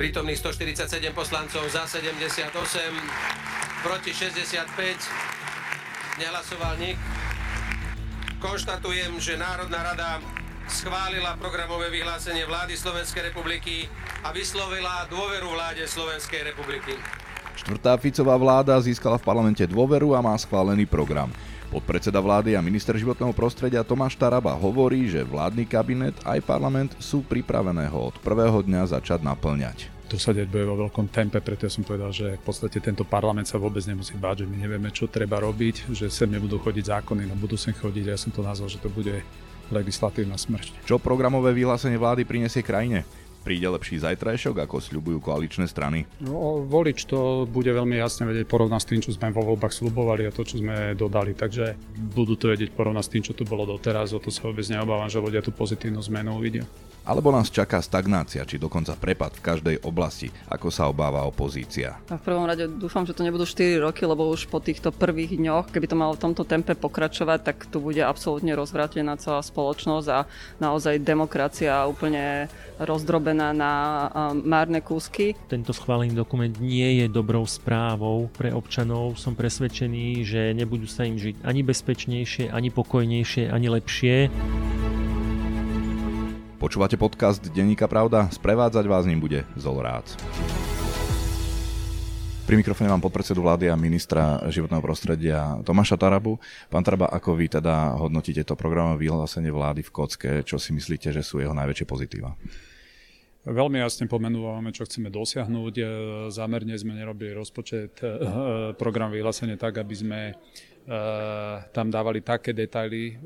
Prítomných 147 poslancov, za 78, proti 65, nehlasoval nik. Konštatujem, že Národná rada schválila programové vyhlásenie vlády Slovenskej republiky a vyslovila dôveru vláde Slovenskej republiky. Štvrtá Ficová vláda získala v parlamente dôveru a má schválený program. Podpredseda vlády a minister životného prostredia Tomáš Taraba hovorí, že vládny kabinet aj parlament sú pripravené ho od prvého dňa začať naplňať dosadeť bude vo veľkom tempe, preto ja som povedal, že v podstate tento parlament sa vôbec nemusí báť, že my nevieme, čo treba robiť, že sem nebudú chodiť zákony, no budú sem chodiť, ja som to nazval, že to bude legislatívna smrť. Čo programové vyhlásenie vlády prinesie krajine? Príde lepší zajtrajšok, ako sľubujú koaličné strany? No, volič to bude veľmi jasne vedieť porovnať s tým, čo sme vo voľbách slubovali a to, čo sme dodali. Takže budú to vedieť porovnať s tým, čo tu bolo doteraz. O to sa vôbec neobávam, že ľudia tú pozitívnu zmenu uvidia. Alebo nás čaká stagnácia, či dokonca prepad v každej oblasti, ako sa obáva opozícia. A v prvom rade dúfam, že to nebudú 4 roky, lebo už po týchto prvých dňoch, keby to malo v tomto tempe pokračovať, tak tu bude absolútne rozvrátená celá spoločnosť a naozaj demokracia úplne rozdrobená na márne kúsky. Tento schválený dokument nie je dobrou správou pre občanov. Som presvedčený, že nebudú sa im žiť ani bezpečnejšie, ani pokojnejšie, ani lepšie. Počúvate podcast Denníka Pravda? Sprevádzať vás ním bude Zol Rác. Pri mikrofóne mám podpredsedu vlády a ministra životného prostredia Tomáša Tarabu. Pán Taraba, ako vy teda hodnotíte to programové vyhlásenie vlády v Kocke? Čo si myslíte, že sú jeho najväčšie pozitíva? Veľmi jasne pomenúvame, čo chceme dosiahnuť. Zámerne sme nerobili rozpočet, eh, program vyhlásenie tak, aby sme tam dávali také detaily, eh,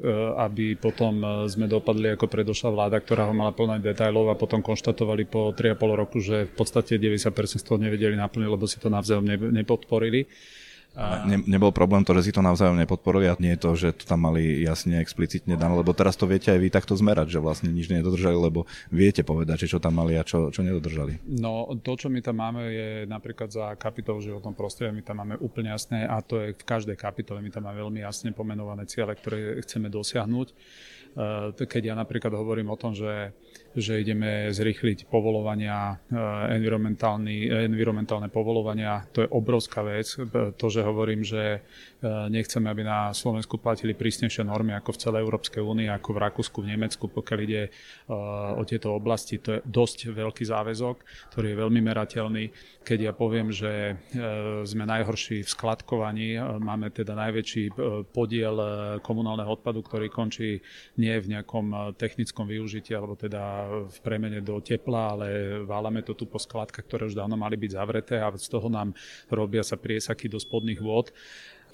aby potom eh, sme dopadli ako predošla vláda, ktorá ho mala plné detailov a potom konštatovali po 3,5 roku, že v podstate 90% z toho nevedeli naplniť, lebo si to navzájom nepodporili. Ne, nebol problém to, že si to navzájom nepodporili a nie je to, že to tam mali jasne explicitne dané, lebo teraz to viete aj vy takto zmerať, že vlastne nič nedodržali, lebo viete povedať, že čo tam mali a čo, čo nedodržali. No to, čo my tam máme, je napríklad za kapitolu životnom prostredí, my tam máme úplne jasné a to je v každej kapitole, my tam máme veľmi jasne pomenované ciele, ktoré chceme dosiahnuť. Eh, keď ja napríklad hovorím o tom, že, že ideme zrýchliť povolovania, eh, environmentálne povolovania, to je obrovská vec. To, že hovorím, že eh, nechceme, aby na Slovensku platili prísnejšie normy ako v celej Európskej únii, ako v Rakúsku, v Nemecku, pokiaľ ide o tieto oblasti, to je dosť veľký záväzok, ktorý je veľmi merateľný. Keď ja poviem, že sme najhorší v skladkovaní, máme teda najväčší podiel komunálneho odpadu, ktorý končí nie v nejakom eh, technickom využití alebo teda v premene do tepla, ale válame to tu po skladkách, ktoré už dávno mali byť zavreté a z toho nám robia sa priesaky do spodných vôd.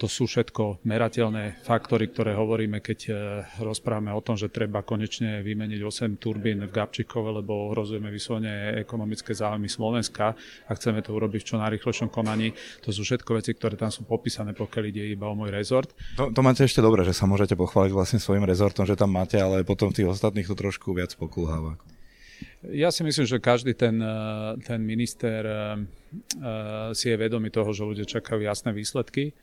To sú všetko merateľné faktory, ktoré hovoríme, keď e, rozprávame o tom, že treba konečne vymeniť 8 turbín v Gabčíkove, lebo ohrozujeme vyslovene ekonomické záujmy Slovenska a chceme to urobiť v čo najrychlejšom konaní. To sú všetko veci, ktoré tam sú popísané, pokiaľ ide iba o môj rezort. To, to máte ešte dobre, že sa môžete pochváliť vlastne svojim rezortom, že tam máte, ale potom tých ostatných to trošku viac pokulháva. Ja si myslím, že každý ten, e, ten minister e, si je vedomý toho, že ľudia čakajú jasné výsledky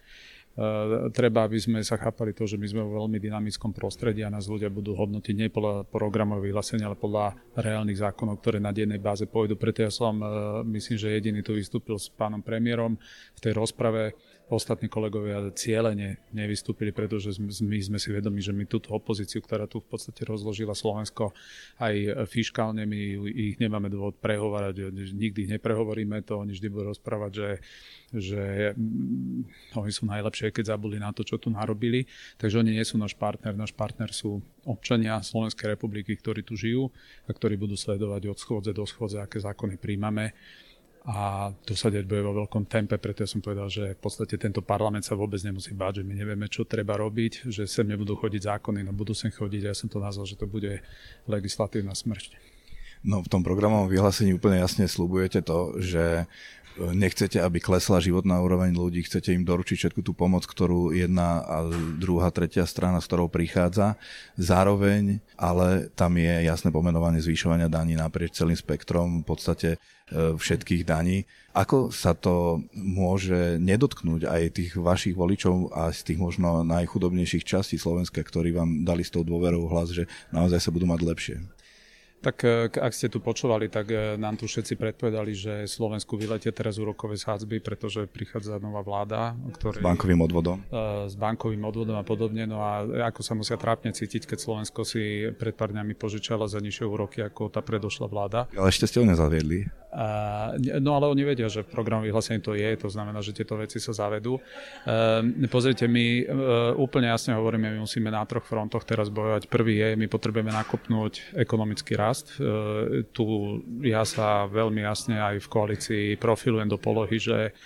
treba, aby sme sa chápali to, že my sme vo veľmi dynamickom prostredí a nás ľudia budú hodnotiť nie podľa programových vyhlásenia, ale podľa reálnych zákonov, ktoré na dennej báze pôjdu. Preto ja som, eh, myslím, že jediný tu vystúpil s pánom premiérom v tej rozprave. Ostatní kolegovia cieľene nevystúpili, pretože my sme si vedomi, že my túto opozíciu, ktorá tu v podstate rozložila Slovensko aj fiskálne, my ich nemáme dôvod prehovárať, nikdy ich neprehovoríme to, oni vždy budú rozprávať, že že mm, oni sú najlepšie, keď zabudli na to, čo tu narobili. Takže oni nie sú náš partner. Náš partner sú občania Slovenskej republiky, ktorí tu žijú a ktorí budú sledovať od schôdze do schôdze, aké zákony príjmame a dosadeť bude vo veľkom tempe, preto ja som povedal, že v podstate tento parlament sa vôbec nemusí báť, že my nevieme, čo treba robiť, že sem nebudú chodiť zákony, no budú sem chodiť a ja som to nazval, že to bude legislatívna smrť. No v tom programovom vyhlásení úplne jasne slúbujete to, že nechcete, aby klesla životná úroveň ľudí, chcete im doručiť všetku tú pomoc, ktorú jedna a druhá, tretia strana, s ktorou prichádza. Zároveň, ale tam je jasné pomenovanie zvyšovania daní naprieč celým spektrom v podstate e, všetkých daní. Ako sa to môže nedotknúť aj tých vašich voličov a z tých možno najchudobnejších častí Slovenska, ktorí vám dali s tou dôverou hlas, že naozaj sa budú mať lepšie? Tak e, ak ste tu počúvali, tak e, nám tu všetci predpovedali, že Slovensku vyletie teraz úrokové sádzby, pretože prichádza nová vláda. Ktorý, s bankovým odvodom. S bankovým odvodom a podobne. No a ako sa musia trápne cítiť, keď Slovensko si pred pár dňami požičala za nižšie úroky ako tá predošla vláda. Ale ešte ste ho nezaviedli. No ale oni vedia, že v programu vyhlásení to je, to znamená, že tieto veci sa zavedú. E, pozrite, my e, úplne jasne hovoríme, my musíme na troch frontoch teraz bojovať. Prvý je, my potrebujeme nakopnúť ekonomický rast. E, tu ja sa veľmi jasne aj v koalícii profilujem do polohy, že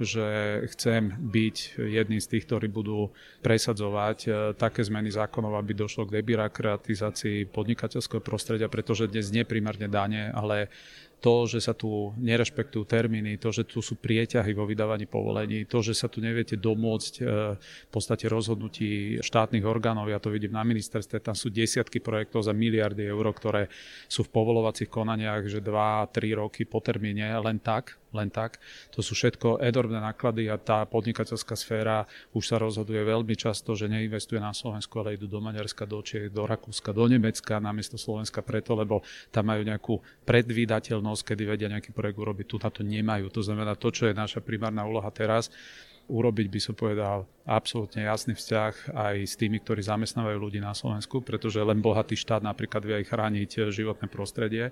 že chcem byť jedným z tých, ktorí budú presadzovať e, také zmeny zákonov, aby došlo k debirokratizácii podnikateľského prostredia, pretože dnes nie primárne dane, ale to, že sa tu nerešpektujú termíny, to, že tu sú prieťahy vo vydávaní povolení, to, že sa tu neviete domôcť e, v podstate rozhodnutí štátnych orgánov, ja to vidím na ministerstve, tam sú desiatky projektov za miliardy eur, ktoré sú v povolovacích konaniach, že 2-3 roky po termíne, len tak, len tak. To sú všetko enormné náklady a tá podnikateľská sféra už sa rozhoduje veľmi často, že neinvestuje na Slovensku, ale idú do Maďarska, do Čiech, do Rakúska, do Nemecka namiesto Slovenska preto, lebo tam majú nejakú predvídateľnosť kedy vedia nejaký projekt urobiť. Tu na to nemajú. To znamená, to, čo je naša primárna úloha teraz, urobiť by som povedal absolútne jasný vzťah aj s tými, ktorí zamestnávajú ľudí na Slovensku, pretože len bohatý štát napríklad vie aj chrániť životné prostredie.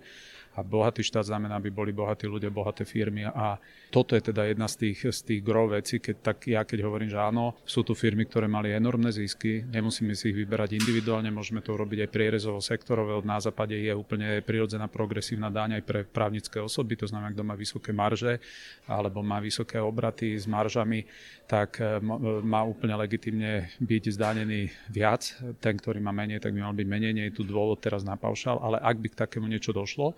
A bohatý štát znamená, aby boli bohatí ľudia, bohaté firmy. A toto je teda jedna z tých, z tých gro vecí, keď, tak ja keď hovorím, že áno, sú tu firmy, ktoré mali enormné zisky, nemusíme si ich vyberať individuálne, môžeme to urobiť aj prierezovo sektorové, na západe je úplne prirodzená progresívna daň aj pre právnické osoby, to znamená, kto má vysoké marže alebo má vysoké obraty s maržami, tak e, má úplne legitimne byť zdanený viac. Ten, ktorý má menej, tak by mal byť menej. Nie je tu dôvod teraz na paušal, ale ak by k takému niečo došlo,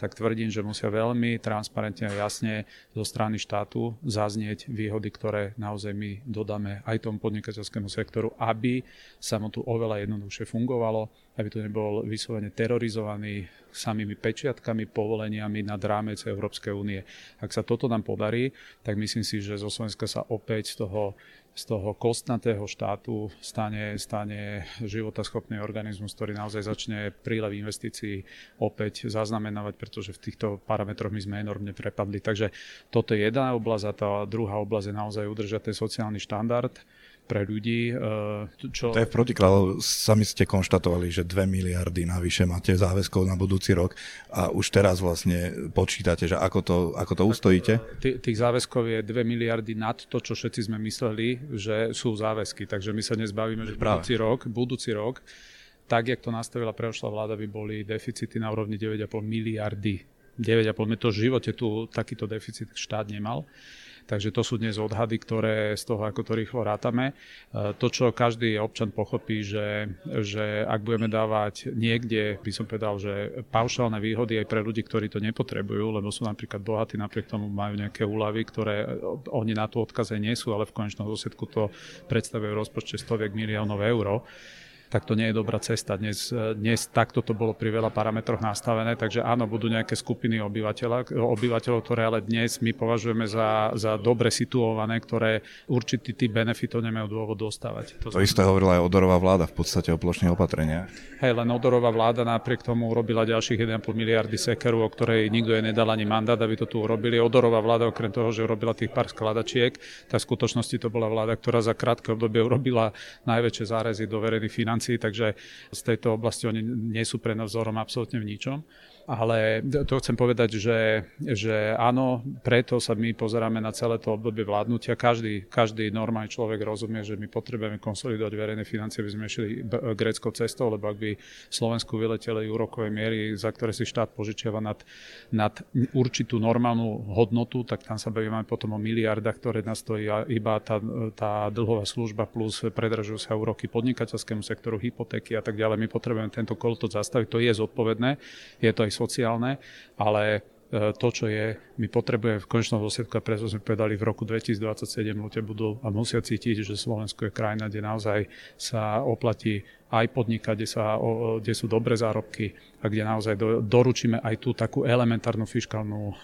tak tvrdím, že musia veľmi transparentne a jasne zo strany štátu zaznieť výhody, ktoré naozaj my dodáme aj tomu podnikateľskému sektoru, aby sa mu tu oveľa jednoduchšie fungovalo, aby tu nebol vyslovene terorizovaný samými pečiatkami, povoleniami nad rámec Európskej únie. Ak sa toto nám podarí, tak myslím si, že zo Slovenska sa opäť z toho z toho kostnatého štátu stane, stane životaschopný organizmus, ktorý naozaj začne prílev investícií opäť zaznamenávať, pretože v týchto parametroch my sme enormne prepadli. Takže toto je jedna oblasť a tá druhá oblasť je naozaj udržať ten sociálny štandard pre ľudí. E, čo... To je v sami ste konštatovali, že 2 miliardy navyše máte záväzkov na budúci rok a už teraz vlastne počítate, že ako to, ako to ustojíte? T- tých záväzkov je 2 miliardy nad to, čo všetci sme mysleli, že sú záväzky. Takže my sa nezbavíme, že budúci rok, budúci rok, tak, jak to nastavila preošla vláda, by boli deficity na úrovni 9,5 miliardy 9,5 to v živote tu takýto deficit štát nemal. Takže to sú dnes odhady, ktoré z toho, ako to rýchlo rátame. E, to, čo každý občan pochopí, že, že ak budeme dávať niekde, by som povedal, že paušálne výhody aj pre ľudí, ktorí to nepotrebujú, lebo sú napríklad bohatí, napriek tomu majú nejaké úlavy, ktoré oni na to odkaze nie sú, ale v konečnom dôsledku to predstavuje rozpočte stoviek miliónov eur tak to nie je dobrá cesta. Dnes, dnes takto to bolo pri veľa parametroch nastavené, takže áno, budú nejaké skupiny obyvateľov, ktoré ale dnes my považujeme za, za dobre situované, ktoré určitý typ benefitov nemajú dôvod dostávať. To, to isté hovorila aj Odorová vláda v podstate o plošných opatreniach. Hej, len Odorová vláda napriek tomu urobila ďalších 1,5 miliardy sekeru, o ktorej nikto jej nedal ani mandát, aby to tu urobili. Odorová vláda, okrem toho, že urobila tých pár skladačiek, tak v skutočnosti to bola vláda, ktorá za krátke obdobie urobila najväčšie zárezy do verejných financií takže z tejto oblasti oni nie sú pre nás vzorom absolútne v ničom. Ale to chcem povedať, že, že áno, preto sa my pozeráme na celé to obdobie vládnutia. Každý, každý normálny človek rozumie, že my potrebujeme konsolidovať verejné financie, aby sme išli greckou cestou, lebo ak by Slovensku vyleteli úrokové miery, za ktoré si štát požičiava nad, nad určitú normálnu hodnotu, tak tam sa bavíme potom o miliardách, ktoré nás stojí iba tá, tá dlhová služba plus predražujú sa úroky podnikateľskému sektoru, hypotéky a tak ďalej. My potrebujeme tento kolto zastaviť, to je zodpovedné, je to aj sociálne, ale e, to, čo je, my potrebujeme v konečnom dôsledku, preto sme povedali, v roku 2027 ľudia budú a musia cítiť, že Slovensko je krajina, kde naozaj sa oplatí aj podnikať, kde, sa, kde sú dobré zárobky a kde naozaj do, doručíme aj tú takú elementárnu fiskálnu,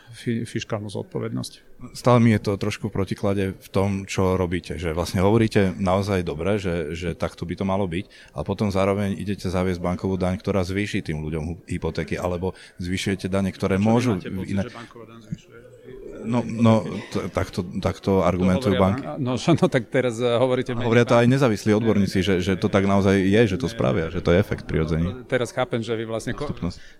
fiskálnu zodpovednosť. Stále mi je to trošku v protiklade v tom, čo robíte. Že vlastne hovoríte naozaj dobre, že, že takto by to malo byť, ale potom zároveň idete zaviesť bankovú daň, ktorá zvýši tým ľuďom hypotéky, alebo zvyšujete dane, ktoré čo môžu... Máte pocit, iné... že banková daň zvyšuje? No, no t- takto, takto argumentujú no, banky. No, no tak teraz uh, hovoríte... Hovoria to aj nezávislí odborníci, že, že to tak naozaj je, že to spravia, že to je efekt prirodzení. No, teraz chápem, že vy vlastne, ko-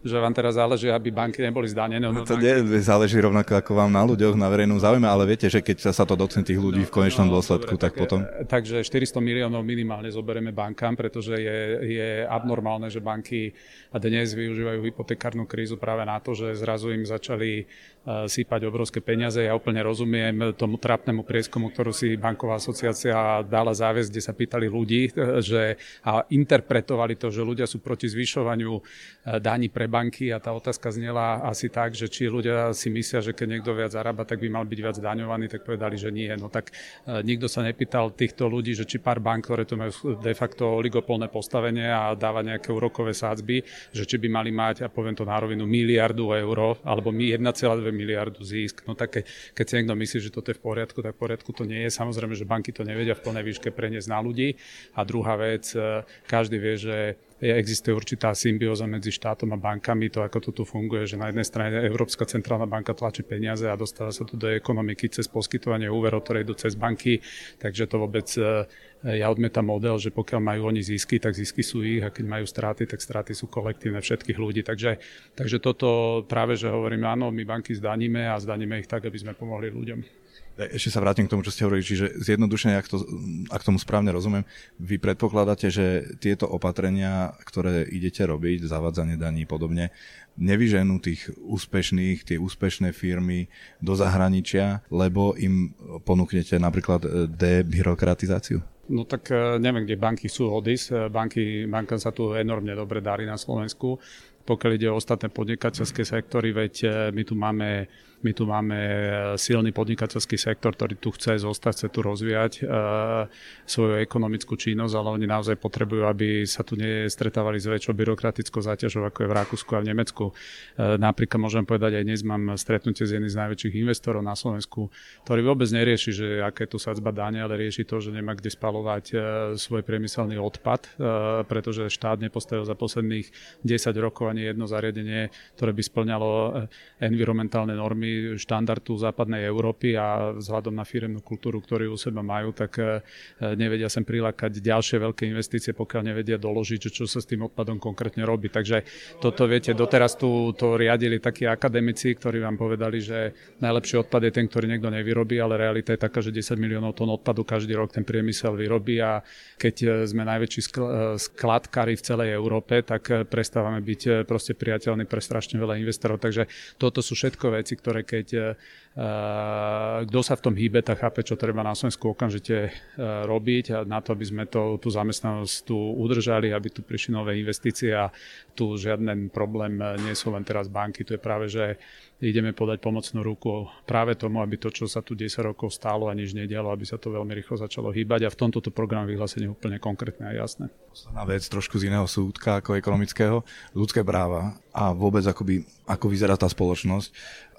že vám teraz záleží, aby banky neboli zdanené. No, to nie, záleží rovnako ako vám na ľuďoch, na verejnom záujme, ale viete, že keď sa to dotkne tých ľudí v konečnom no, dôsledku, dobre, tak, potom... Takže 400 miliónov minimálne zoberieme bankám, pretože je, je abnormálne, že banky dnes využívajú hypotekárnu krízu práve na to, že zrazu im začali sypať obrovské peniaze. Ja úplne rozumiem tomu trápnemu prieskumu, ktorú si banková asociácia dala záväz, kde sa pýtali ľudí, že a interpretovali to, že ľudia sú proti zvyšovaniu e, daní pre banky a tá otázka znela asi tak, že či ľudia si myslia, že keď niekto viac zarába, tak by mal byť viac daňovaný, tak povedali, že nie. No tak e, nikto sa nepýtal týchto ľudí, že či pár bank, ktoré tu majú de facto oligopolné postavenie a dáva nejaké úrokové sádzby, že či by mali mať, a poviem to na rovinu, miliardu eur alebo 1,2 miliardu zisk. No tak keď si niekto myslí, že toto je v poriadku, tak v poriadku to nie je. Samozrejme, že banky to nevedia v plnej výške preniesť na ľudí. A druhá vec, e, každý vie, že existuje určitá symbióza medzi štátom a bankami, to ako to tu funguje, že na jednej strane Európska centrálna banka tlačí peniaze a dostáva sa tu do ekonomiky cez poskytovanie úverov, ktoré idú cez banky, takže to vôbec e, ja odmietam model, že pokiaľ majú oni zisky, tak zisky sú ich a keď majú straty, tak straty sú kolektívne všetkých ľudí. Takže, takže toto práve, že hovorím, áno, my banky zdaníme a zdaníme ich tak, aby sme pomohli ľuďom. Ešte sa vrátim k tomu, čo ste hovorili, čiže zjednodušene, ak, to, ak tomu správne rozumiem, vy predpokladáte, že tieto opatrenia, ktoré idete robiť, zavádzanie daní podobne, nevyženú tých úspešných, tie úspešné firmy do zahraničia, lebo im ponúknete napríklad debyrokratizáciu? No tak e, neviem, kde banky sú odísť. E, banky, bankám sa tu enormne dobre darí na Slovensku. Pokiaľ ide o ostatné podnikateľské sektory, veď my tu máme my tu máme e, silný podnikateľský sektor, ktorý tu chce zostať, chce tu rozvíjať e, svoju ekonomickú činnosť, ale oni naozaj potrebujú, aby sa tu nestretávali s väčšou byrokratickou záťažou, ako je v Rakúsku a v Nemecku. E, napríklad môžem povedať, aj dnes mám stretnutie s jedným z najväčších investorov na Slovensku, ktorý vôbec nerieši, že aké tu sadzba dáne, ale rieši to, že nemá kde spalovať svoj priemyselný odpad, pretože štát nepostavil za posledných 10 rokov ani jedno zariadenie, ktoré by splňalo environmentálne normy normy štandardu západnej Európy a vzhľadom na firemnú kultúru, ktorú u seba majú, tak e, nevedia sem prilákať ďalšie veľké investície, pokiaľ nevedia doložiť, čo sa s tým odpadom konkrétne robí. Takže toto viete, doteraz tu to riadili takí akademici, ktorí vám povedali, že najlepší odpad je ten, ktorý niekto nevyrobí, ale realita je taká, že 10 miliónov tón odpadu každý rok ten priemysel vyrobí a keď e, sme najväčší e, skladkári v celej Európe, tak prestávame byť proste priateľní pre strašne veľa investorov. Takže toto sú všetko veci, ktoré ktoré keď uh, kto sa v tom hýbe, tak chápe, čo treba na Slovensku okamžite uh, robiť a na to, aby sme to, tú zamestnanosť tu udržali, aby tu prišli nové investície a tu žiaden problém nie sú len teraz banky, tu je práve, že ideme podať pomocnú ruku práve tomu, aby to, čo sa tu 10 rokov stálo a nič nedialo, aby sa to veľmi rýchlo začalo hýbať. A v tomto program vyhlásenie úplne konkrétne a jasné. Posledná vec trošku z iného súdka ako ekonomického, ľudské práva a vôbec akoby, ako vyzerá tá spoločnosť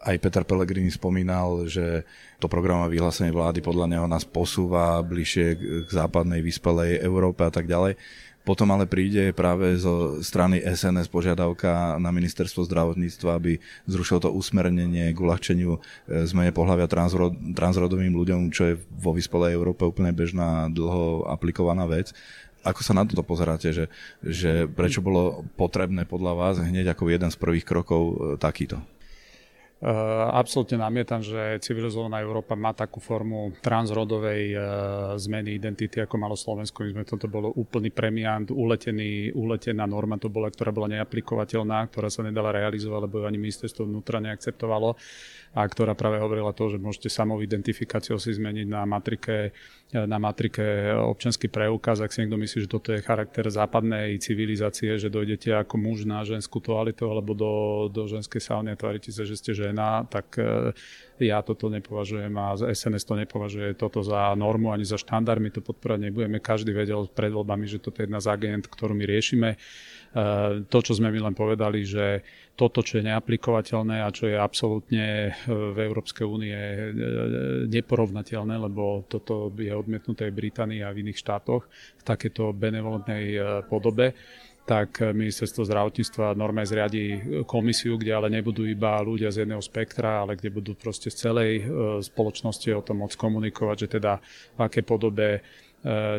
aj Peter Pellegrini spomínal, že to programové vyhlásenie vlády podľa neho nás posúva bližšie k západnej vyspelej Európe a tak ďalej. Potom ale príde práve zo strany SNS požiadavka na ministerstvo zdravotníctva, aby zrušil to usmernenie k uľahčeniu e, zmene pohľavia transrod, transrodovým ľuďom, čo je vo vyspelej Európe úplne bežná, dlho aplikovaná vec. Ako sa na toto pozeráte, že, že prečo bolo potrebné podľa vás hneď ako jeden z prvých krokov e, takýto? Uh, absolútne namietam, že civilizovaná Európa má takú formu transrodovej uh, zmeny identity, ako malo Slovensko. My sme toto bolo úplný premiant, uletený, uletená norma to bola, ktorá bola neaplikovateľná, ktorá sa nedala realizovať, lebo ju ani ministerstvo vnútra neakceptovalo a ktorá práve hovorila to, že môžete samou identifikáciou si zmeniť na matrike na matrike občanský preukaz, ak si niekto myslí, že toto je charakter západnej civilizácie, že dojdete ako muž na ženskú toaletu alebo do, do ženskej sauny a tvárite sa, že ste žena žena, tak e, ja toto nepovažujem a SNS to nepovažuje toto za normu ani za štandard, my to podporovať nebudeme. Každý vedel pred voľbami, že toto je jedna z agent, ktorú my riešime. To, čo sme my len povedali, že toto, čo je neaplikovateľné a čo je absolútne v Európskej únie neporovnateľné, lebo toto je odmietnuté v Británii a v iných štátoch v takéto benevolentnej podobe, tak ministerstvo zdravotníctva normálne zriadi komisiu, kde ale nebudú iba ľudia z jedného spektra, ale kde budú proste z celej e, spoločnosti o tom môcť komunikovať, že teda v aké podobe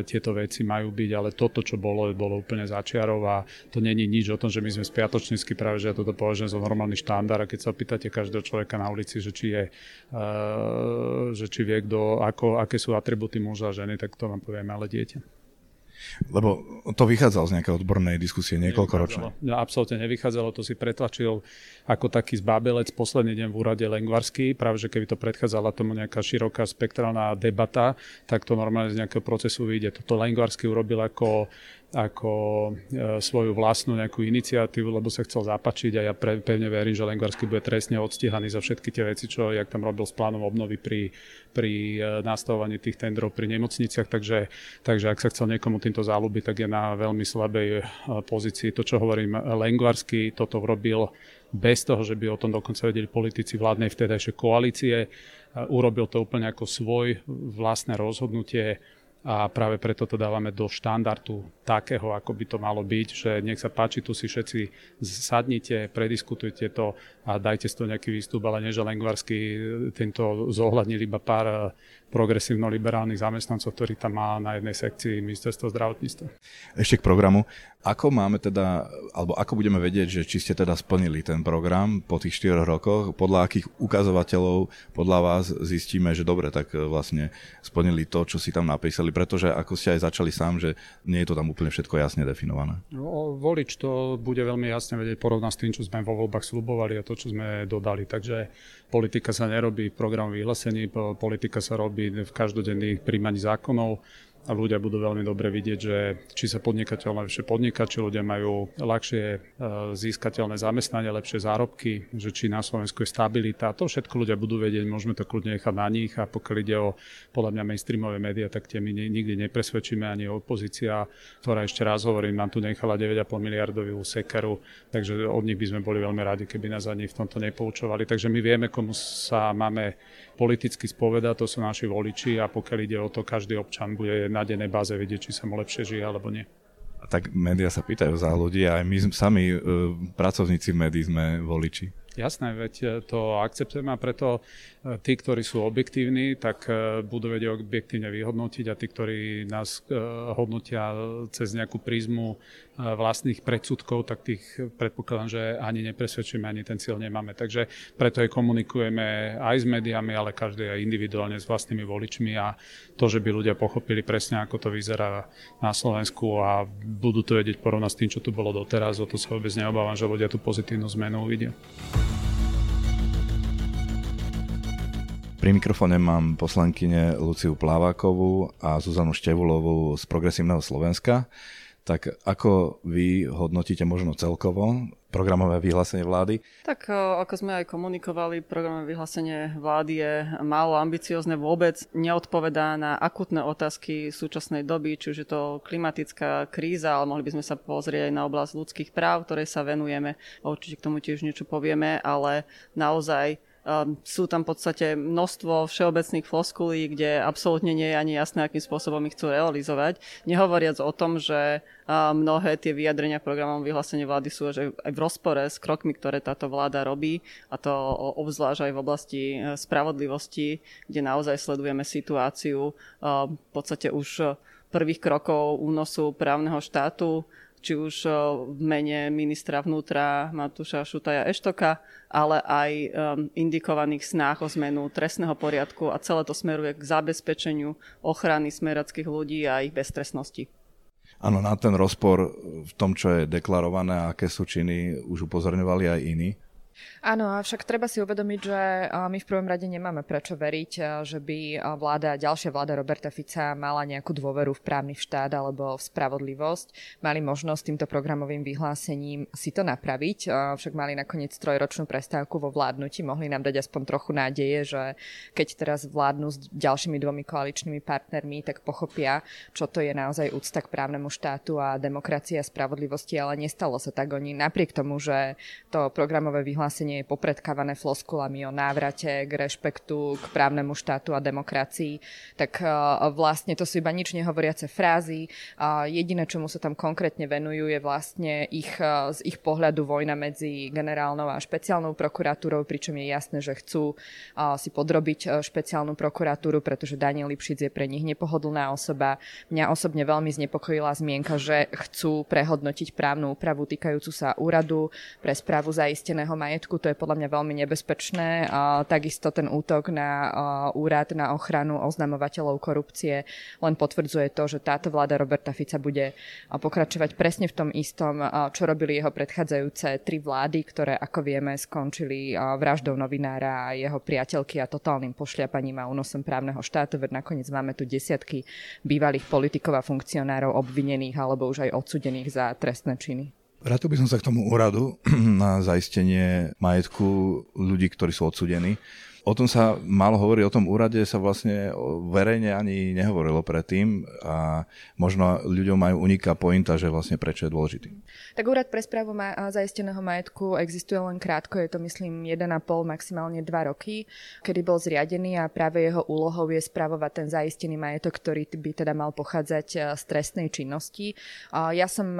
tieto veci majú byť, ale toto, čo bolo, bolo úplne začiarov a to není nič o tom, že my sme spiatočnícky práve, že ja toto považujem za normálny štandard a keď sa opýtate každého človeka na ulici, že či je, že či vie kto, ako, aké sú atributy muža a ženy, tak to vám poviem ale dieťa. Lebo to vychádzalo z nejakej odbornej diskusie niekoľkoročne. No, absolútne nevychádzalo, to si pretlačil ako taký zbábelec posledný deň v úrade Lengvarský, práve že keby to predchádzala tomu nejaká široká spektrálna debata, tak to normálne z nejakého procesu vyjde. Toto Lengvarský urobil ako ako e, svoju vlastnú nejakú iniciatívu, lebo sa chcel zapačiť a ja pre, pevne verím, že Lengvarsky bude trestne odstíhaný za všetky tie veci, čo jak tam robil s plánom obnovy pri, pri e, nastavovaní tých tendrov pri nemocniciach, takže, takže ak sa chcel niekomu týmto záľubiť, tak je na veľmi slabej e, pozícii. To, čo hovorím, Lengvarsky toto robil bez toho, že by o tom dokonca vedeli politici vládnej vtedajšej koalície. Urobil to úplne ako svoj vlastné rozhodnutie a práve preto to dávame do štandardu takého, ako by to malo byť, že nech sa páči, tu si všetci sadnite, prediskutujte to a dajte z toho nejaký výstup, ale nie, Lengvarsky tento zohľadnil iba pár progresívno-liberálnych zamestnancov, ktorí tam má na jednej sekcii ministerstvo zdravotníctva. Ešte k programu. Ako máme teda, alebo ako budeme vedieť, že či ste teda splnili ten program po tých 4 rokoch? Podľa akých ukazovateľov podľa vás zistíme, že dobre, tak vlastne splnili to, čo si tam napísali, pretože ako ste aj začali sám, že nie je to tam úplne všetko jasne definované. No, volič to bude veľmi jasne vedieť porovnať s tým, čo sme vo voľbách slubovali a to, čo sme dodali. Takže politika sa nerobí v programu vyhlásení, politika sa robí robí v každodenných príjmaní zákonov a ľudia budú veľmi dobre vidieť, že či sa podnikateľ lepšie podnikať, či ľudia majú ľahšie e, získateľné zamestnanie, lepšie zárobky, že či na Slovensku je stabilita. To všetko ľudia budú vedieť, môžeme to kľudne nechať na nich a pokiaľ ide o podľa mňa mainstreamové médiá, tak tie my nikdy nepresvedčíme ani opozícia, ktorá ešte raz hovorím, nám tu nechala 9,5 miliardovú sekeru, takže od nich by sme boli veľmi radi, keby nás ani v tomto nepoučovali. Takže my vieme, komu sa máme politicky spovedať, to sú naši voliči a pokiaľ ide o to, každý občan bude na dennej báze vidieť, či sa mu lepšie žije alebo nie. A tak médiá sa pýtajú za ľudí a aj my sami, e, pracovníci médií, sme voliči. Jasné, veď e, to akceptujeme a preto e, tí, ktorí sú objektívni, tak budú vedieť objektívne vyhodnotiť a tí, ktorí nás hodnotia cez nejakú prízmu vlastných predsudkov, tak tých predpokladám, že ani nepresvedčíme, ani ten cieľ nemáme. Takže preto aj komunikujeme aj s médiami, ale každý aj individuálne s vlastnými voličmi a to, že by ľudia pochopili presne, ako to vyzerá na Slovensku a budú to vedieť porovnať s tým, čo tu bolo doteraz, o to sa vôbec neobávam, že ľudia tú pozitívnu zmenu uvidia. Pri mikrofóne mám poslankyne Luciu Plávakovú a Zuzanu Števulovú z Progresívneho Slovenska. Tak ako vy hodnotíte možno celkovo programové vyhlásenie vlády? Tak ako sme aj komunikovali, programové vyhlásenie vlády je málo ambiciozne vôbec, neodpovedá na akutné otázky súčasnej doby, či už je to klimatická kríza, ale mohli by sme sa pozrieť aj na oblasť ľudských práv, ktorej sa venujeme určite k tomu tiež niečo povieme, ale naozaj sú tam v podstate množstvo všeobecných floskulí, kde absolútne nie je ani jasné, akým spôsobom ich chcú realizovať. Nehovoriac o tom, že uh, mnohé tie vyjadrenia programom vyhlásenia vlády sú že aj v rozpore s krokmi, ktoré táto vláda robí, a to obzvlášť aj v oblasti uh, spravodlivosti, kde naozaj sledujeme situáciu uh, v podstate už prvých krokov únosu právneho štátu, či už v mene ministra vnútra Matúša Šutaja Eštoka, ale aj um, indikovaných snách o zmenu trestného poriadku a celé to smeruje k zabezpečeniu ochrany smerackých ľudí a ich beztrestnosti. Áno, na ten rozpor v tom, čo je deklarované a aké sú činy, už upozorňovali aj iní. Áno, avšak treba si uvedomiť, že my v prvom rade nemáme prečo veriť, že by vláda, ďalšia vláda Roberta Fica mala nejakú dôveru v právny štát alebo v spravodlivosť. Mali možnosť týmto programovým vyhlásením si to napraviť, však mali nakoniec trojročnú prestávku vo vládnutí, mohli nám dať aspoň trochu nádeje, že keď teraz vládnu s ďalšími dvomi koaličnými partnermi, tak pochopia, čo to je naozaj úcta k právnemu štátu a demokracia a spravodlivosti, ale nestalo sa tak. Oni napriek tomu, že to programové vyhlásenie nie je popredkávané floskulami o návrate k rešpektu k právnemu štátu a demokracii, tak vlastne to sú iba nič nehovoriace frázy. Jediné, čomu sa tam konkrétne venujú, je vlastne ich, z ich pohľadu vojna medzi generálnou a špeciálnou prokuratúrou, pričom je jasné, že chcú si podrobiť špeciálnu prokuratúru, pretože Daniel Lipšic je pre nich nepohodlná osoba. Mňa osobne veľmi znepokojila zmienka, že chcú prehodnotiť právnu úpravu týkajúcu sa úradu pre správu zaisteného majetku to je podľa mňa veľmi nebezpečné. Takisto ten útok na úrad na ochranu oznamovateľov korupcie len potvrdzuje to, že táto vláda Roberta Fica bude pokračovať presne v tom istom, čo robili jeho predchádzajúce tri vlády, ktoré, ako vieme, skončili vraždou novinára a jeho priateľky a totálnym pošliapaním a únosom právneho štátu, veď nakoniec máme tu desiatky bývalých politikov a funkcionárov obvinených alebo už aj odsudených za trestné činy. Vrátil by som sa k tomu úradu na zaistenie majetku ľudí, ktorí sú odsudení. O tom sa málo hovorí, o tom úrade sa vlastne verejne ani nehovorilo predtým a možno ľuďom majú uniká pointa, že vlastne prečo je dôležitý. Tak úrad pre správu ma- zaisteného majetku existuje len krátko, je to myslím 1,5, maximálne 2 roky, kedy bol zriadený a práve jeho úlohou je správovať ten zaistený majetok, ktorý by teda mal pochádzať z trestnej činnosti. Ja som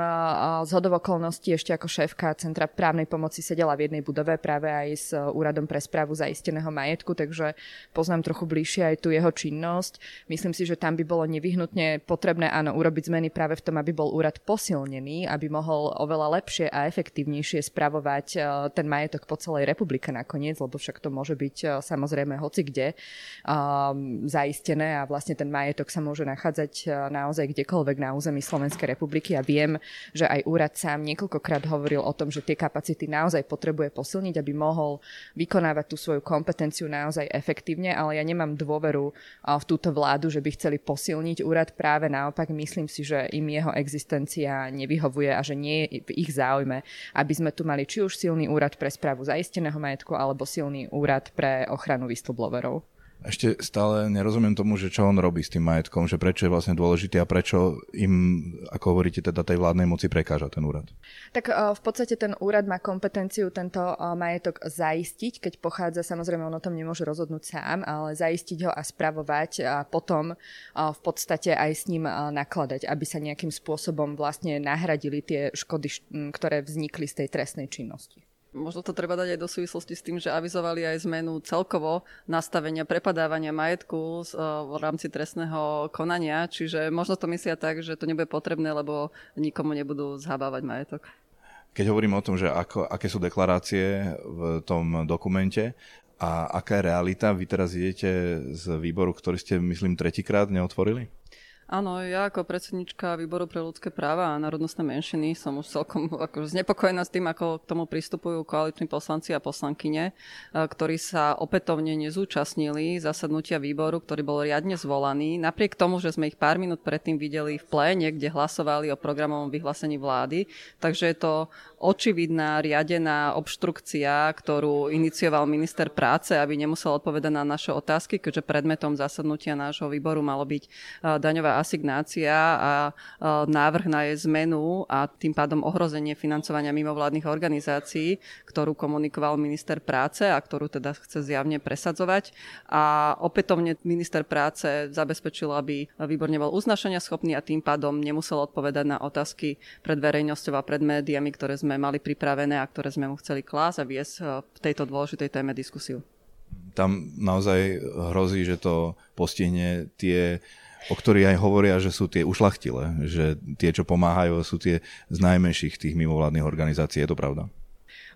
z hodov okolností ešte ako šéfka Centra právnej pomoci sedela v jednej budove práve aj s úradom pre správu zaisteného majetku majetku, takže poznám trochu bližšie aj tú jeho činnosť. Myslím si, že tam by bolo nevyhnutne potrebné áno urobiť zmeny práve v tom, aby bol úrad posilnený, aby mohol oveľa lepšie a efektívnejšie spravovať e, ten majetok po celej republike nakoniec, lebo však to môže byť e, samozrejme hoci kde um, zaistené a vlastne ten majetok sa môže nachádzať naozaj kdekoľvek na území Slovenskej republiky a viem, že aj úrad sám niekoľkokrát hovoril o tom, že tie kapacity naozaj potrebuje posilniť, aby mohol vykonávať tú svoju kompetenciu naozaj efektívne, ale ja nemám dôveru v túto vládu, že by chceli posilniť úrad. Práve naopak myslím si, že im jeho existencia nevyhovuje a že nie je v ich záujme, aby sme tu mali či už silný úrad pre správu zaisteného majetku alebo silný úrad pre ochranu whistleblowerov. Ešte stále nerozumiem tomu, že čo on robí s tým majetkom, že prečo je vlastne dôležitý a prečo im, ako hovoríte, teda tej vládnej moci prekáža ten úrad. Tak uh, v podstate ten úrad má kompetenciu tento uh, majetok zaistiť, keď pochádza, samozrejme on o tom nemôže rozhodnúť sám, ale zaistiť ho a spravovať a potom uh, v podstate aj s ním nakladať, aby sa nejakým spôsobom vlastne nahradili tie škody, ktoré vznikli z tej trestnej činnosti. Možno to treba dať aj do súvislosti s tým, že avizovali aj zmenu celkovo nastavenia prepadávania majetku e, v rámci trestného konania, čiže možno to myslia tak, že to nebude potrebné, lebo nikomu nebudú zhabávať majetok. Keď hovorím o tom, že ako, aké sú deklarácie v tom dokumente a aká je realita, vy teraz idete z výboru, ktorý ste, myslím, tretíkrát neotvorili? Áno, ja ako predsednička Výboru pre ľudské práva a národnostné menšiny som už celkom ako znepokojená s tým, ako k tomu pristupujú koaliční poslanci a poslankyne, ktorí sa opätovne nezúčastnili zasadnutia výboru, ktorý bol riadne zvolaný, napriek tomu, že sme ich pár minút predtým videli v pléne, kde hlasovali o programovom vyhlásení vlády. Takže je to očividná riadená obštrukcia, ktorú inicioval minister práce, aby nemusel odpovedať na naše otázky, keďže predmetom zasadnutia nášho výboru malo byť daňová asignácia a návrh na jej zmenu a tým pádom ohrozenie financovania mimovládnych organizácií, ktorú komunikoval minister práce a ktorú teda chce zjavne presadzovať. A opätovne minister práce zabezpečil, aby výbor nebol uznašania schopný a tým pádom nemusel odpovedať na otázky pred verejnosťou a pred médiami, ktoré sme mali pripravené a ktoré sme mu chceli klásť a viesť v tejto dôležitej téme diskusiu tam naozaj hrozí, že to postihne tie o ktorých aj hovoria, že sú tie ušlachtile, že tie, čo pomáhajú, sú tie z najmenších tých mimovládnych organizácií. Je to pravda?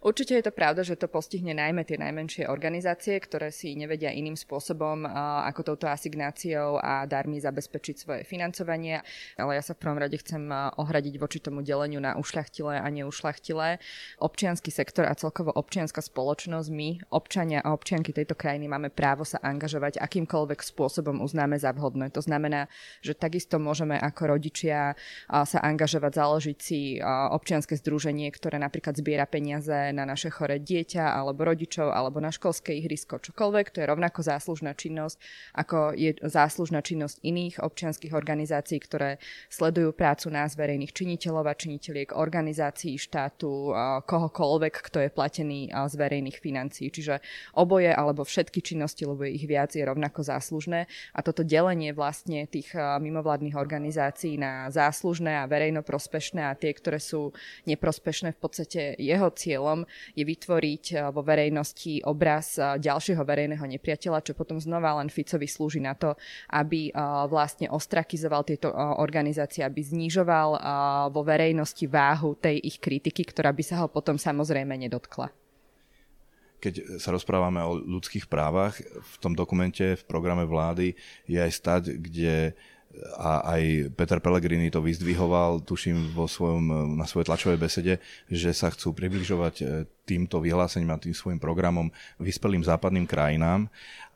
Určite je to pravda, že to postihne najmä tie najmenšie organizácie, ktoré si nevedia iným spôsobom ako touto asignáciou a darmi zabezpečiť svoje financovanie. Ale ja sa v prvom rade chcem ohradiť voči tomu deleniu na ušľachtilé a neušľachtilé. Občiansky sektor a celkovo občianská spoločnosť, my, občania a občianky tejto krajiny, máme právo sa angažovať akýmkoľvek spôsobom uznáme za vhodné. To znamená, že takisto môžeme ako rodičia sa angažovať, založiť si občianske združenie, ktoré napríklad zbiera peniaze na naše chore dieťa alebo rodičov alebo na školské ihrisko, čokoľvek. To je rovnako záslužná činnosť, ako je záslužná činnosť iných občianských organizácií, ktoré sledujú prácu nás, verejných činiteľov a činiteľiek organizácií štátu, kohokoľvek, kto je platený z verejných financií. Čiže oboje alebo všetky činnosti, lebo ich viac, je rovnako záslužné. A toto delenie vlastne tých mimovládnych organizácií na záslužné a verejnoprospešné a tie, ktoré sú neprospešné, v podstate jeho cieľom je vytvoriť eh, vo verejnosti obraz eh, ďalšieho verejného nepriateľa, čo potom znova len Ficovi slúži na to, aby eh, vlastne ostrakizoval tieto organizácie, aby znižoval vo verejnosti váhu tej ich kritiky, ktorá by sa ho potom samozrejme nedotkla. Keď sa rozprávame o ľudských právach, v tom dokumente, v programe vlády je aj stať, kde a aj Peter Pellegrini to vyzdvihoval, tuším, vo svojom, na svojej tlačovej besede, že sa chcú približovať e, týmto vyhlásením a tým svojim programom vyspelým západným krajinám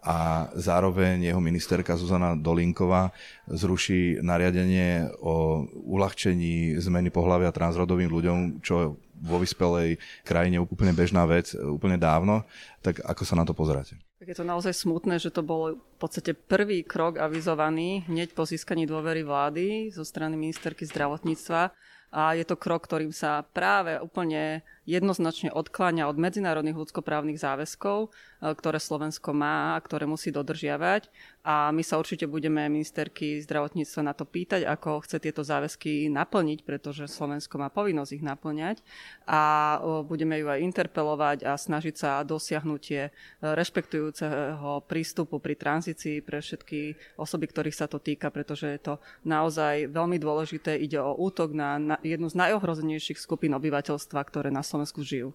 a zároveň jeho ministerka Zuzana Dolinková zruší nariadenie o uľahčení zmeny pohľavia transrodovým ľuďom, čo vo vyspelej krajine úplne bežná vec, úplne dávno. Tak ako sa na to pozeráte? Tak je to naozaj smutné, že to bol v podstate prvý krok avizovaný hneď po získaní dôvery vlády zo strany ministerky zdravotníctva a je to krok, ktorým sa práve úplne jednoznačne odkláňa od medzinárodných ľudskoprávnych záväzkov, e, ktoré Slovensko má a ktoré musí dodržiavať. A my sa určite budeme ministerky zdravotníctva na to pýtať, ako chce tieto záväzky naplniť, pretože Slovensko má povinnosť ich naplňať. A budeme ju aj interpelovať a snažiť sa dosiahnutie e, rešpektujúceho prístupu pri tranzícii pre všetky osoby, ktorých sa to týka, pretože je to naozaj veľmi dôležité. Ide o útok na jednu z najohrozenejších skupín obyvateľstva, ktoré na Slovensku žijú.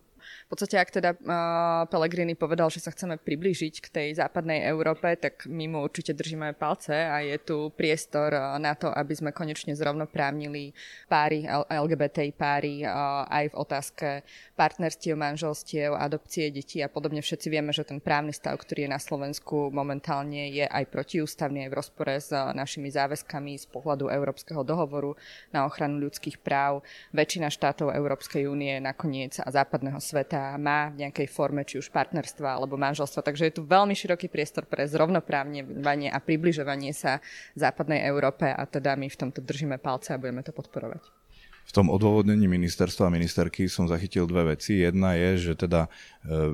V podstate, ak teda uh, Pellegrini povedal, že sa chceme priblížiť k tej západnej Európe, tak my mu určite držíme palce a je tu priestor uh, na to, aby sme konečne zrovnoprávnili páry, LGBTI páry uh, aj v otázke partnerstiev, manželstiev, adopcie detí a podobne. Všetci vieme, že ten právny stav, ktorý je na Slovensku momentálne je aj protiústavný, aj v rozpore s uh, našimi záväzkami z pohľadu Európskeho dohovoru na ochranu ľudských práv. Väčšina štátov Európskej únie nakoniec a západného sveta má v nejakej forme či už partnerstva alebo manželstva. Takže je tu veľmi široký priestor pre zrovnoprávnenie a približovanie sa západnej Európe a teda my v tomto držíme palce a budeme to podporovať. V tom odôvodnení ministerstva a ministerky som zachytil dve veci. Jedna je, že teda e,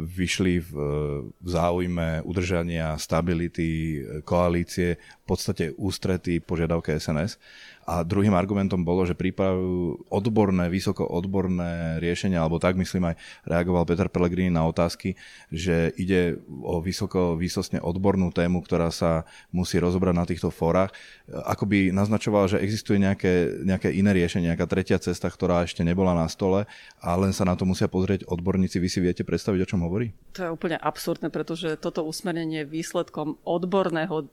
vyšli v, v záujme udržania stability e, koalície podstate ústrety požiadavke SNS a druhým argumentom bolo, že pripravujú odborné, vysoko odborné riešenia, alebo tak myslím aj reagoval Peter Pellegrini na otázky, že ide o vysoko, výsostne odbornú tému, ktorá sa musí rozobrať na týchto fórach. Ako by naznačoval, že existuje nejaké, nejaké iné riešenie, nejaká tretia cesta, ktorá ešte nebola na stole a len sa na to musia pozrieť odborníci. Vy si viete predstaviť, o čom hovorí? To je úplne absurdné, pretože toto usmernenie je výsledkom odborného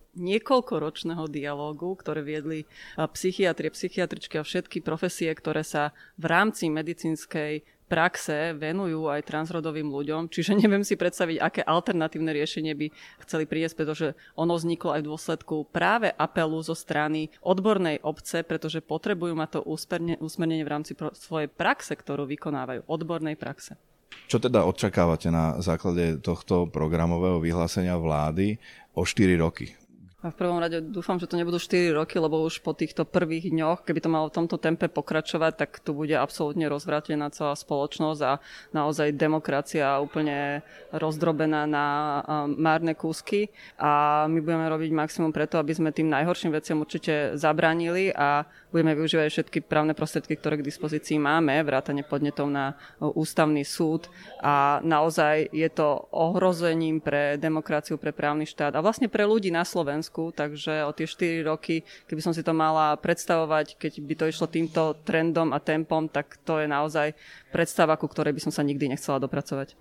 niekoľkoročného dialógu, ktoré viedli psychi psychiatrie, psychiatričky a všetky profesie, ktoré sa v rámci medicínskej praxe venujú aj transrodovým ľuďom, čiže neviem si predstaviť, aké alternatívne riešenie by chceli priniesť, pretože ono vzniklo aj v dôsledku práve apelu zo strany odbornej obce, pretože potrebujú mať to úsmernenie v rámci svojej praxe, ktorú vykonávajú, odbornej praxe. Čo teda očakávate na základe tohto programového vyhlásenia vlády o 4 roky? A v prvom rade dúfam, že to nebudú 4 roky, lebo už po týchto prvých dňoch, keby to malo v tomto tempe pokračovať, tak tu bude absolútne rozvrátená celá spoločnosť a naozaj demokracia úplne rozdrobená na márne kúsky. A my budeme robiť maximum preto, aby sme tým najhorším veciam určite zabránili a budeme využívať všetky právne prostriedky, ktoré k dispozícii máme, vrátane podnetov na ústavný súd. A naozaj je to ohrozením pre demokraciu, pre právny štát a vlastne pre ľudí na Slovensku Slovensku, takže o tie 4 roky, keby som si to mala predstavovať, keď by to išlo týmto trendom a tempom, tak to je naozaj predstava, ku ktorej by som sa nikdy nechcela dopracovať.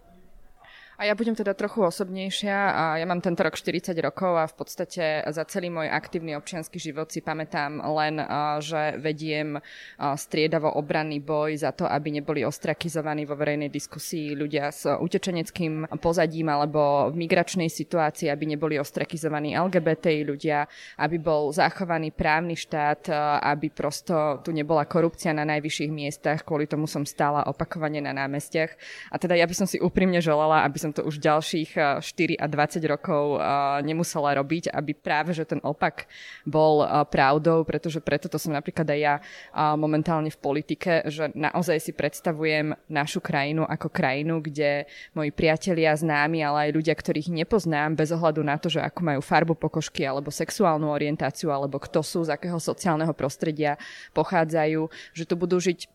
A ja budem teda trochu osobnejšia. A ja mám tento rok 40 rokov a v podstate za celý môj aktívny občianský život si pamätám len, že vediem striedavo obranný boj za to, aby neboli ostrakizovaní vo verejnej diskusii ľudia s utečeneckým pozadím alebo v migračnej situácii, aby neboli ostrakizovaní LGBTI ľudia, aby bol zachovaný právny štát, aby prosto tu nebola korupcia na najvyšších miestach, kvôli tomu som stála opakovane na námestiach. A teda ja by som si úprimne želala, aby som to už ďalších 4 eh, a 20 rokov eh, nemusela robiť, aby práve že ten opak bol eh, pravdou, pretože preto to som napríklad aj ja momentálne v politike, že naozaj si predstavujem našu krajinu ako krajinu, kde moji priatelia, známi, ale aj ľudia, ktorých nepoznám, bez ohľadu na to, že ako majú farbu pokožky alebo sexuálnu orientáciu, alebo kto sú, z akého sociálneho prostredia pochádzajú, že tu budú žiť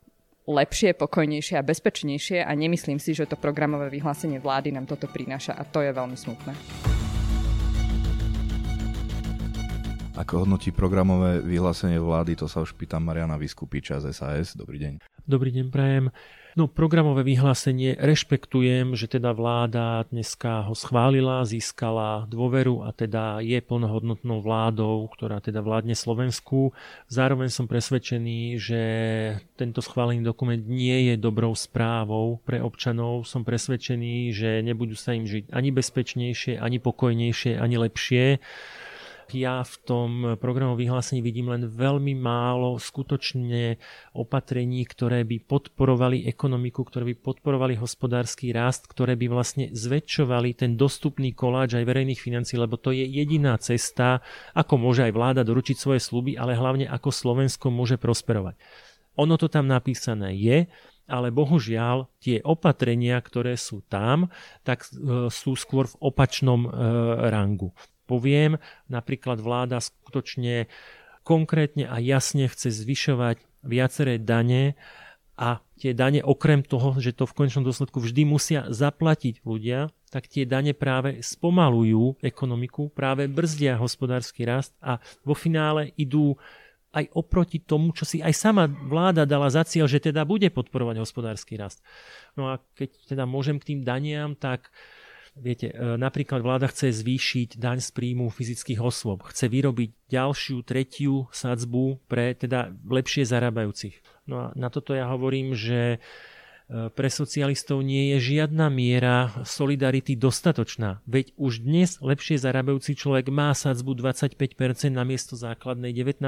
lepšie, pokojnejšie a bezpečnejšie a nemyslím si, že to programové vyhlásenie vlády nám toto prináša a to je veľmi smutné. Ako hodnotí programové vyhlásenie vlády, to sa už pýtam Mariana Vyskupiča z SAS. Dobrý deň. Dobrý deň, prajem. No programové vyhlásenie rešpektujem, že teda vláda dneska ho schválila, získala dôveru a teda je plnohodnotnou vládou, ktorá teda vládne Slovensku. Zároveň som presvedčený, že tento schválený dokument nie je dobrou správou pre občanov. Som presvedčený, že nebudú sa im žiť ani bezpečnejšie, ani pokojnejšie, ani lepšie ja v tom programu vyhlásení vidím len veľmi málo skutočne opatrení, ktoré by podporovali ekonomiku, ktoré by podporovali hospodársky rast, ktoré by vlastne zväčšovali ten dostupný koláč aj verejných financí, lebo to je jediná cesta, ako môže aj vláda doručiť svoje sluby, ale hlavne ako Slovensko môže prosperovať. Ono to tam napísané je, ale bohužiaľ tie opatrenia, ktoré sú tam, tak e, sú skôr v opačnom e, rangu poviem, napríklad vláda skutočne konkrétne a jasne chce zvyšovať viaceré dane a tie dane okrem toho, že to v konečnom dôsledku vždy musia zaplatiť ľudia, tak tie dane práve spomalujú ekonomiku, práve brzdia hospodársky rast a vo finále idú aj oproti tomu, čo si aj sama vláda dala za cieľ, že teda bude podporovať hospodársky rast. No a keď teda môžem k tým daniam, tak uh, Viete, e, napríklad vláda chce zvýšiť daň z príjmu fyzických osôb. Chce vyrobiť ďalšiu, tretiu sadzbu pre teda lepšie zarábajúcich. No a na toto ja hovorím, že e, pre socialistov nie je žiadna miera solidarity dostatočná. Veď už dnes lepšie zarábajúci človek má sadzbu 25% na miesto základnej 19%.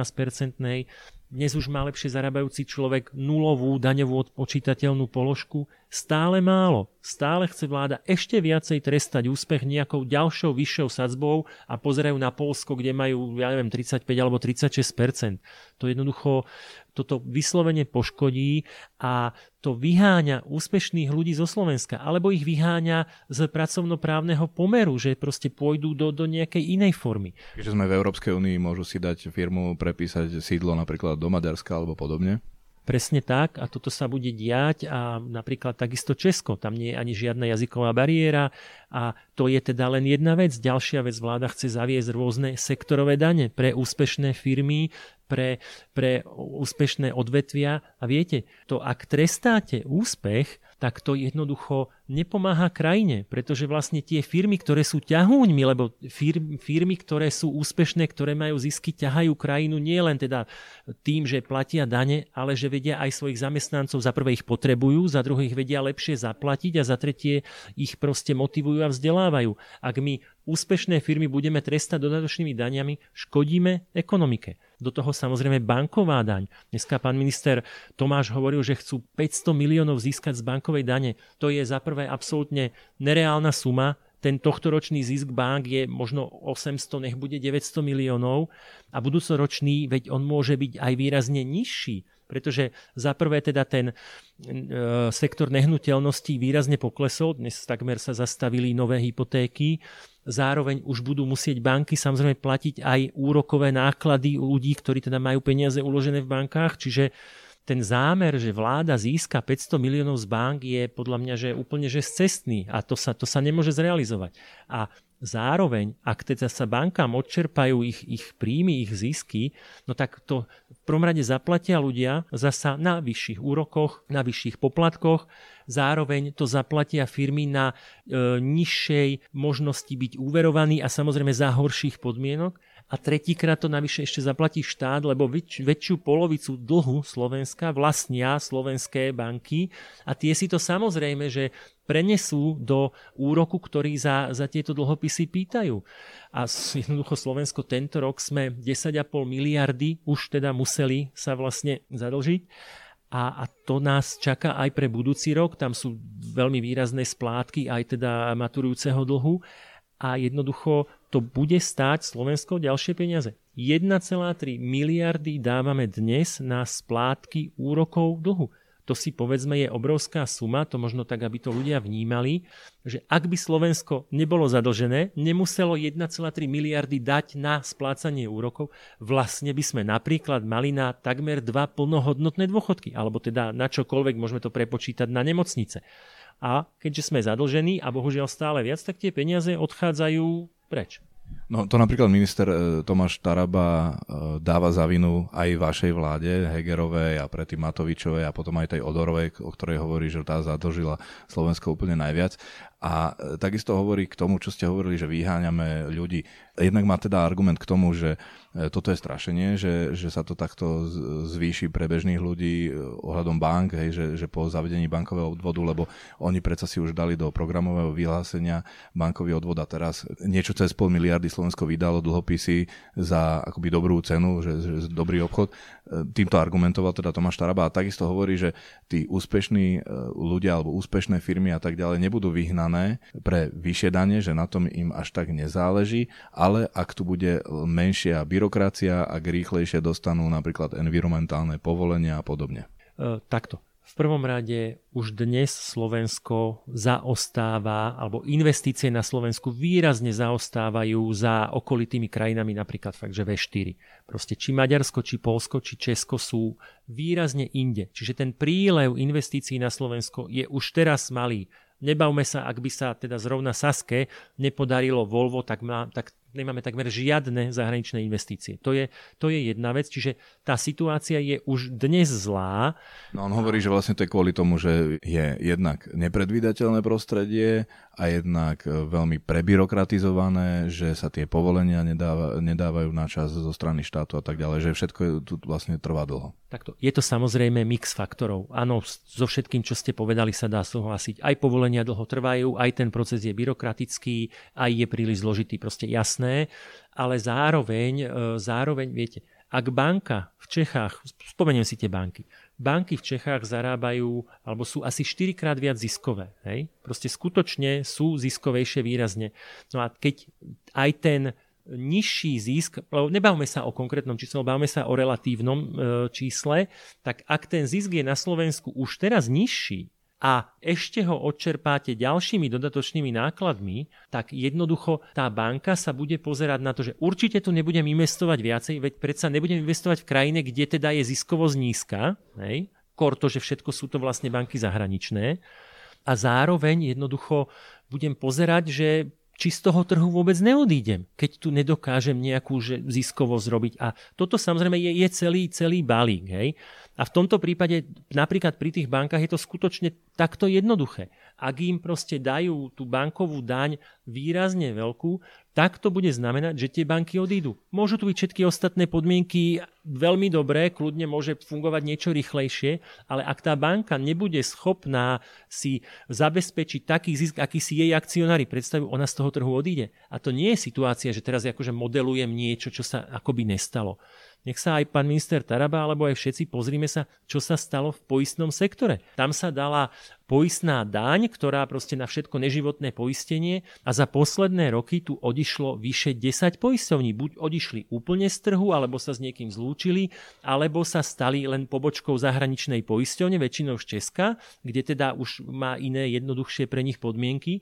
Dnes už má lepšie zarábajúci človek nulovú daňovú odpočítateľnú položku. Stále málo. Stále chce vláda ešte viacej trestať úspech nejakou ďalšou vyššou sadzbou a pozerajú na Polsko, kde majú, ja neviem, 35 alebo 36%. To jednoducho toto vyslovene poškodí a to vyháňa úspešných ľudí zo Slovenska, alebo ich vyháňa z pracovnoprávneho pomeru, že proste pôjdu do, do nejakej inej formy. Keďže sme v Európskej únii, môžu si dať firmu prepísať sídlo napríklad do Maďarska alebo podobne? Presne tak a toto sa bude diať a napríklad takisto Česko, tam nie je ani žiadna jazyková bariéra a to je teda len jedna vec. Ďalšia vec, vláda chce zaviesť rôzne sektorové dane pre úspešné firmy, pre, pre úspešné odvetvia a viete, to ak trestáte úspech, tak to jednoducho nepomáha krajine, pretože vlastne tie firmy, ktoré sú ťahúňmi, lebo firmy, ktoré sú úspešné, ktoré majú zisky, ťahajú krajinu nie len teda tým, že platia dane, ale že vedia aj svojich zamestnancov, za prvé ich potrebujú, za druhé ich vedia lepšie zaplatiť a za tretie ich proste motivujú a vzdelávajú. Ak my úspešné firmy budeme trestať dodatočnými daňami, škodíme ekonomike. Do toho samozrejme banková daň. Dneska pán minister Tomáš hovoril, že chcú 500 miliónov získať z bankovej dane. To je za prvé absolútne nereálna suma, ten tohtoročný zisk bank je možno 800, nech bude 900 miliónov a budúcoročný, veď on môže byť aj výrazne nižší, pretože za prvé teda ten e, sektor nehnuteľností výrazne poklesol, dnes takmer sa zastavili nové hypotéky, Zároveň už budú musieť banky samozrejme platiť aj úrokové náklady ľudí, ktorí teda majú peniaze uložené v bankách, čiže ten zámer, že vláda získa 500 miliónov z bank je podľa mňa že úplne že cestný a to sa, to sa nemôže zrealizovať. A Zároveň, ak teda sa bankám odčerpajú ich, ich príjmy, ich zisky, no tak to v prvom rade zaplatia ľudia zasa na vyšších úrokoch, na vyšších poplatkoch, zároveň to zaplatia firmy na e, nižšej možnosti byť úverovaný a samozrejme za horších podmienok a tretíkrát to navyše ešte zaplatí štát, lebo väč, väčšiu polovicu dlhu Slovenska vlastnia slovenské banky a tie si to samozrejme, že prenesú do úroku, ktorý za, za tieto dlhopisy pýtajú. A jednoducho Slovensko tento rok sme 10,5 miliardy už teda museli sa vlastne zadlžiť. A, a to nás čaká aj pre budúci rok. Tam sú veľmi výrazné splátky aj teda maturujúceho dlhu a jednoducho to bude stáť Slovensko ďalšie peniaze. 1,3 miliardy dávame dnes na splátky úrokov dlhu. To si povedzme je obrovská suma, to možno tak, aby to ľudia vnímali, že ak by Slovensko nebolo zadlžené, nemuselo 1,3 miliardy dať na splácanie úrokov, vlastne by sme napríklad mali na takmer dva plnohodnotné dôchodky, alebo teda na čokoľvek môžeme to prepočítať na nemocnice a keďže sme zadlžení a bohužiaľ stále viac, tak tie peniaze odchádzajú prédio. No to napríklad minister e, Tomáš Taraba e, dáva za vinu aj vašej vláde, Hegerovej a predtým Matovičovej a potom aj tej Odorovej, o ktorej hovorí, že tá zadlžila Slovensko úplne najviac. A e, takisto hovorí k tomu, čo ste hovorili, že vyháňame ľudí. Jednak má teda argument k tomu, že toto je strašenie, že, že sa to takto zvýši pre bežných ľudí ohľadom bank, hej, že, že po zavedení bankového odvodu, lebo oni predsa si už dali do programového vyhlásenia bankový odvod a teraz niečo cez pol miliardy Slovensko vydalo dlhopisy za akoby dobrú cenu, že, že dobrý obchod. E, týmto argumentoval teda Tomáš Taraba a takisto hovorí, že tí úspešní ľudia alebo úspešné firmy a tak ďalej nebudú vyhnané pre vyššie dane, že na tom im až tak nezáleží, ale ak tu bude menšia byrokracia, ak rýchlejšie dostanú napríklad environmentálne povolenia a podobne? E, takto. V prvom rade už dnes Slovensko zaostáva, alebo investície na Slovensku výrazne zaostávajú za okolitými krajinami, napríklad fakt, že V4. Proste či Maďarsko, či Polsko, či Česko sú výrazne inde. Čiže ten prílev investícií na Slovensko je už teraz malý. Nebavme sa, ak by sa teda zrovna Saske nepodarilo Volvo, tak, má, tak nemáme takmer žiadne zahraničné investície. To je, to je jedna vec, čiže tá situácia je už dnes zlá. No on hovorí, že vlastne to je kvôli tomu, že je jednak nepredvídateľné prostredie a jednak veľmi prebyrokratizované, že sa tie povolenia nedáva, nedávajú na čas zo strany štátu a tak ďalej, že všetko tu vlastne trvá dlho. Takto. Je to samozrejme mix faktorov. Áno, so všetkým, čo ste povedali, sa dá súhlasiť. Aj povolenia dlho trvajú, aj ten proces je byrokratický, aj je príliš zložitý, proste jasné jasné, ale zároveň, e, zároveň viete, ak banka v Čechách, spomeniem si tie banky, banky v Čechách zarábajú, alebo sú asi 4 krát viac ziskové. Hej? Proste skutočne sú ziskovejšie výrazne. No a keď aj ten nižší zisk, lebo nebavme sa o konkrétnom čísle, bavme sa o relatívnom e, čísle, tak ak ten zisk je na Slovensku už teraz nižší, a ešte ho odčerpáte ďalšími dodatočnými nákladmi, tak jednoducho tá banka sa bude pozerať na to, že určite tu nebudem investovať viacej, veď predsa nebudem investovať v krajine, kde teda je ziskovosť nízka, hej? kor to, že všetko sú to vlastne banky zahraničné. A zároveň jednoducho budem pozerať, že či z toho trhu vôbec neodídem, keď tu nedokážem nejakú že ziskovosť robiť. A toto samozrejme je, je celý, celý balík. Hej? A v tomto prípade napríklad pri tých bankách je to skutočne takto jednoduché. Ak im proste dajú tú bankovú daň výrazne veľkú, tak to bude znamenať, že tie banky odídu. Môžu tu byť všetky ostatné podmienky veľmi dobré, kľudne môže fungovať niečo rýchlejšie, ale ak tá banka nebude schopná si zabezpečiť taký zisk, aký si jej akcionári predstavujú, ona z toho trhu odíde. A to nie je situácia, že teraz akože modelujem niečo, čo sa akoby nestalo. Nech sa aj pán minister Taraba, alebo aj všetci pozrime sa, čo sa stalo v poistnom sektore. Tam sa dala poistná daň, ktorá proste na všetko neživotné poistenie a za posledné roky tu odišlo vyše 10 poistovní. Buď odišli úplne z trhu, alebo sa s niekým zlúčili, alebo sa stali len pobočkou zahraničnej poisťovne, väčšinou z Česka, kde teda už má iné jednoduchšie pre nich podmienky.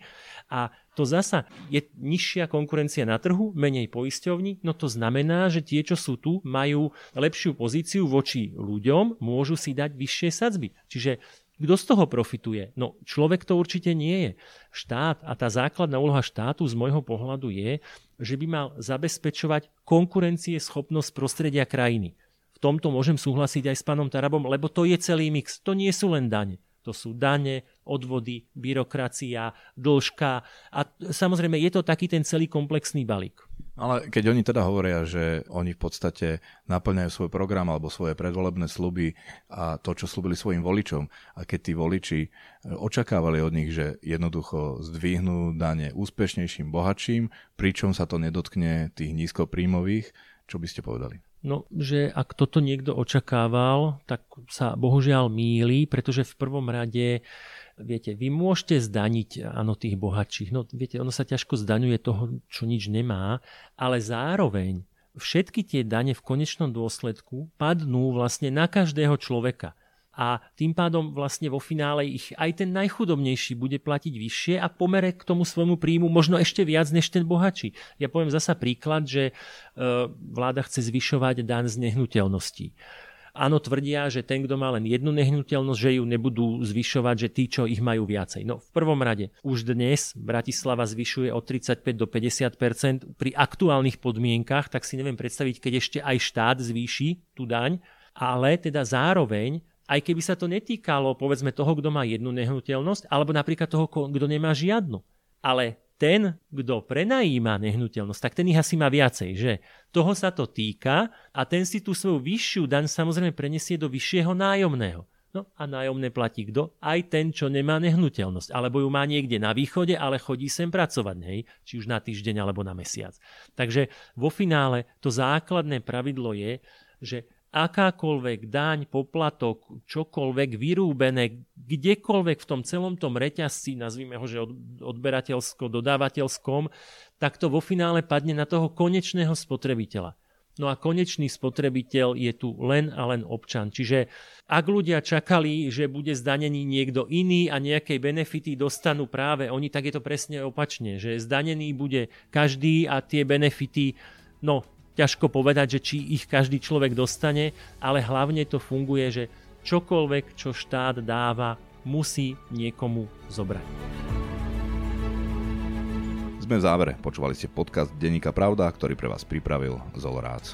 A to zasa je nižšia konkurencia na trhu, menej poisťovní, no to znamená, že tie, čo sú tu, majú lepšiu pozíciu voči ľuďom, môžu si dať vyššie sadzby. Čiže Kto z toho profituje? No človek to určite nie je. Štát a tá základná úloha štátu z môjho pohľadu je, že by mal zabezpečovať konkurencie schopnosť prostredia krajiny. V tomto môžem súhlasiť aj s pánom Tarabom, lebo to je celý mix. To nie sú len dane. To sú dane, odvody, byrokracia, dĺžka a samozrejme je to taký ten celý komplexný balík. Ale keď oni teda hovoria, že oni v podstate naplňajú svoj program alebo svoje predvolebné sluby a to, čo slúbili svojim voličom, a keď tí voliči e, očakávali od nich, že jednoducho zdvihnú dane úspešnejším, bohatším, pričom sa to nedotkne tých nízkopríjmových, čo by ste povedali? No, že ak toto niekto očakával, tak sa bohužiaľ míli, pretože v prvom rade viete, vy môžete zdaniť áno, tých bohatších. No, viete, ono sa ťažko zdaňuje toho, čo nič nemá, ale zároveň všetky tie dane v konečnom dôsledku padnú vlastne na každého človeka a tým pádom vlastne vo finále ich aj ten najchudobnejší bude platiť vyššie a pomere k tomu svojmu príjmu možno ešte viac než ten bohatší. Ja poviem zasa príklad, že e, vláda chce zvyšovať dan z nehnuteľností. Áno, tvrdia, že ten, kto má len jednu nehnuteľnosť, že ju nebudú zvyšovať, že tí, čo ich majú viacej. No v prvom rade, už dnes Bratislava zvyšuje od 35 do 50% pri aktuálnych podmienkach, tak si neviem predstaviť, keď ešte aj štát zvýši tú daň, ale teda zároveň aj keby sa to netýkalo povedzme toho, kto má jednu nehnuteľnosť, alebo napríklad toho, kto nemá žiadnu. Ale ten, kto prenajíma nehnuteľnosť, tak ten ich asi má viacej, že? Toho sa to týka a ten si tú svoju vyššiu daň samozrejme prenesie do vyššieho nájomného. No a nájomné platí kto? Aj ten, čo nemá nehnuteľnosť. Alebo ju má niekde na východe, ale chodí sem pracovať, hej? či už na týždeň alebo na mesiac. Takže vo finále to základné pravidlo je, že akákoľvek daň, poplatok, čokoľvek vyrúbené, kdekoľvek v tom celom tom reťazci, nazvime ho, že odberateľsko-dodávateľskom, tak to vo finále padne na toho konečného spotrebiteľa. No a konečný spotrebiteľ je tu len a len občan. Čiže ak ľudia čakali, že bude zdanený niekto iný a nejaké benefity dostanú práve oni, tak je to presne opačne, že zdanený bude každý a tie benefity, no ťažko povedať, že či ich každý človek dostane, ale hlavne to funguje, že čokoľvek, čo štát dáva, musí niekomu zobrať. Sme v závere. Počúvali ste podcast Denníka Pravda, ktorý pre vás pripravil Zolorác.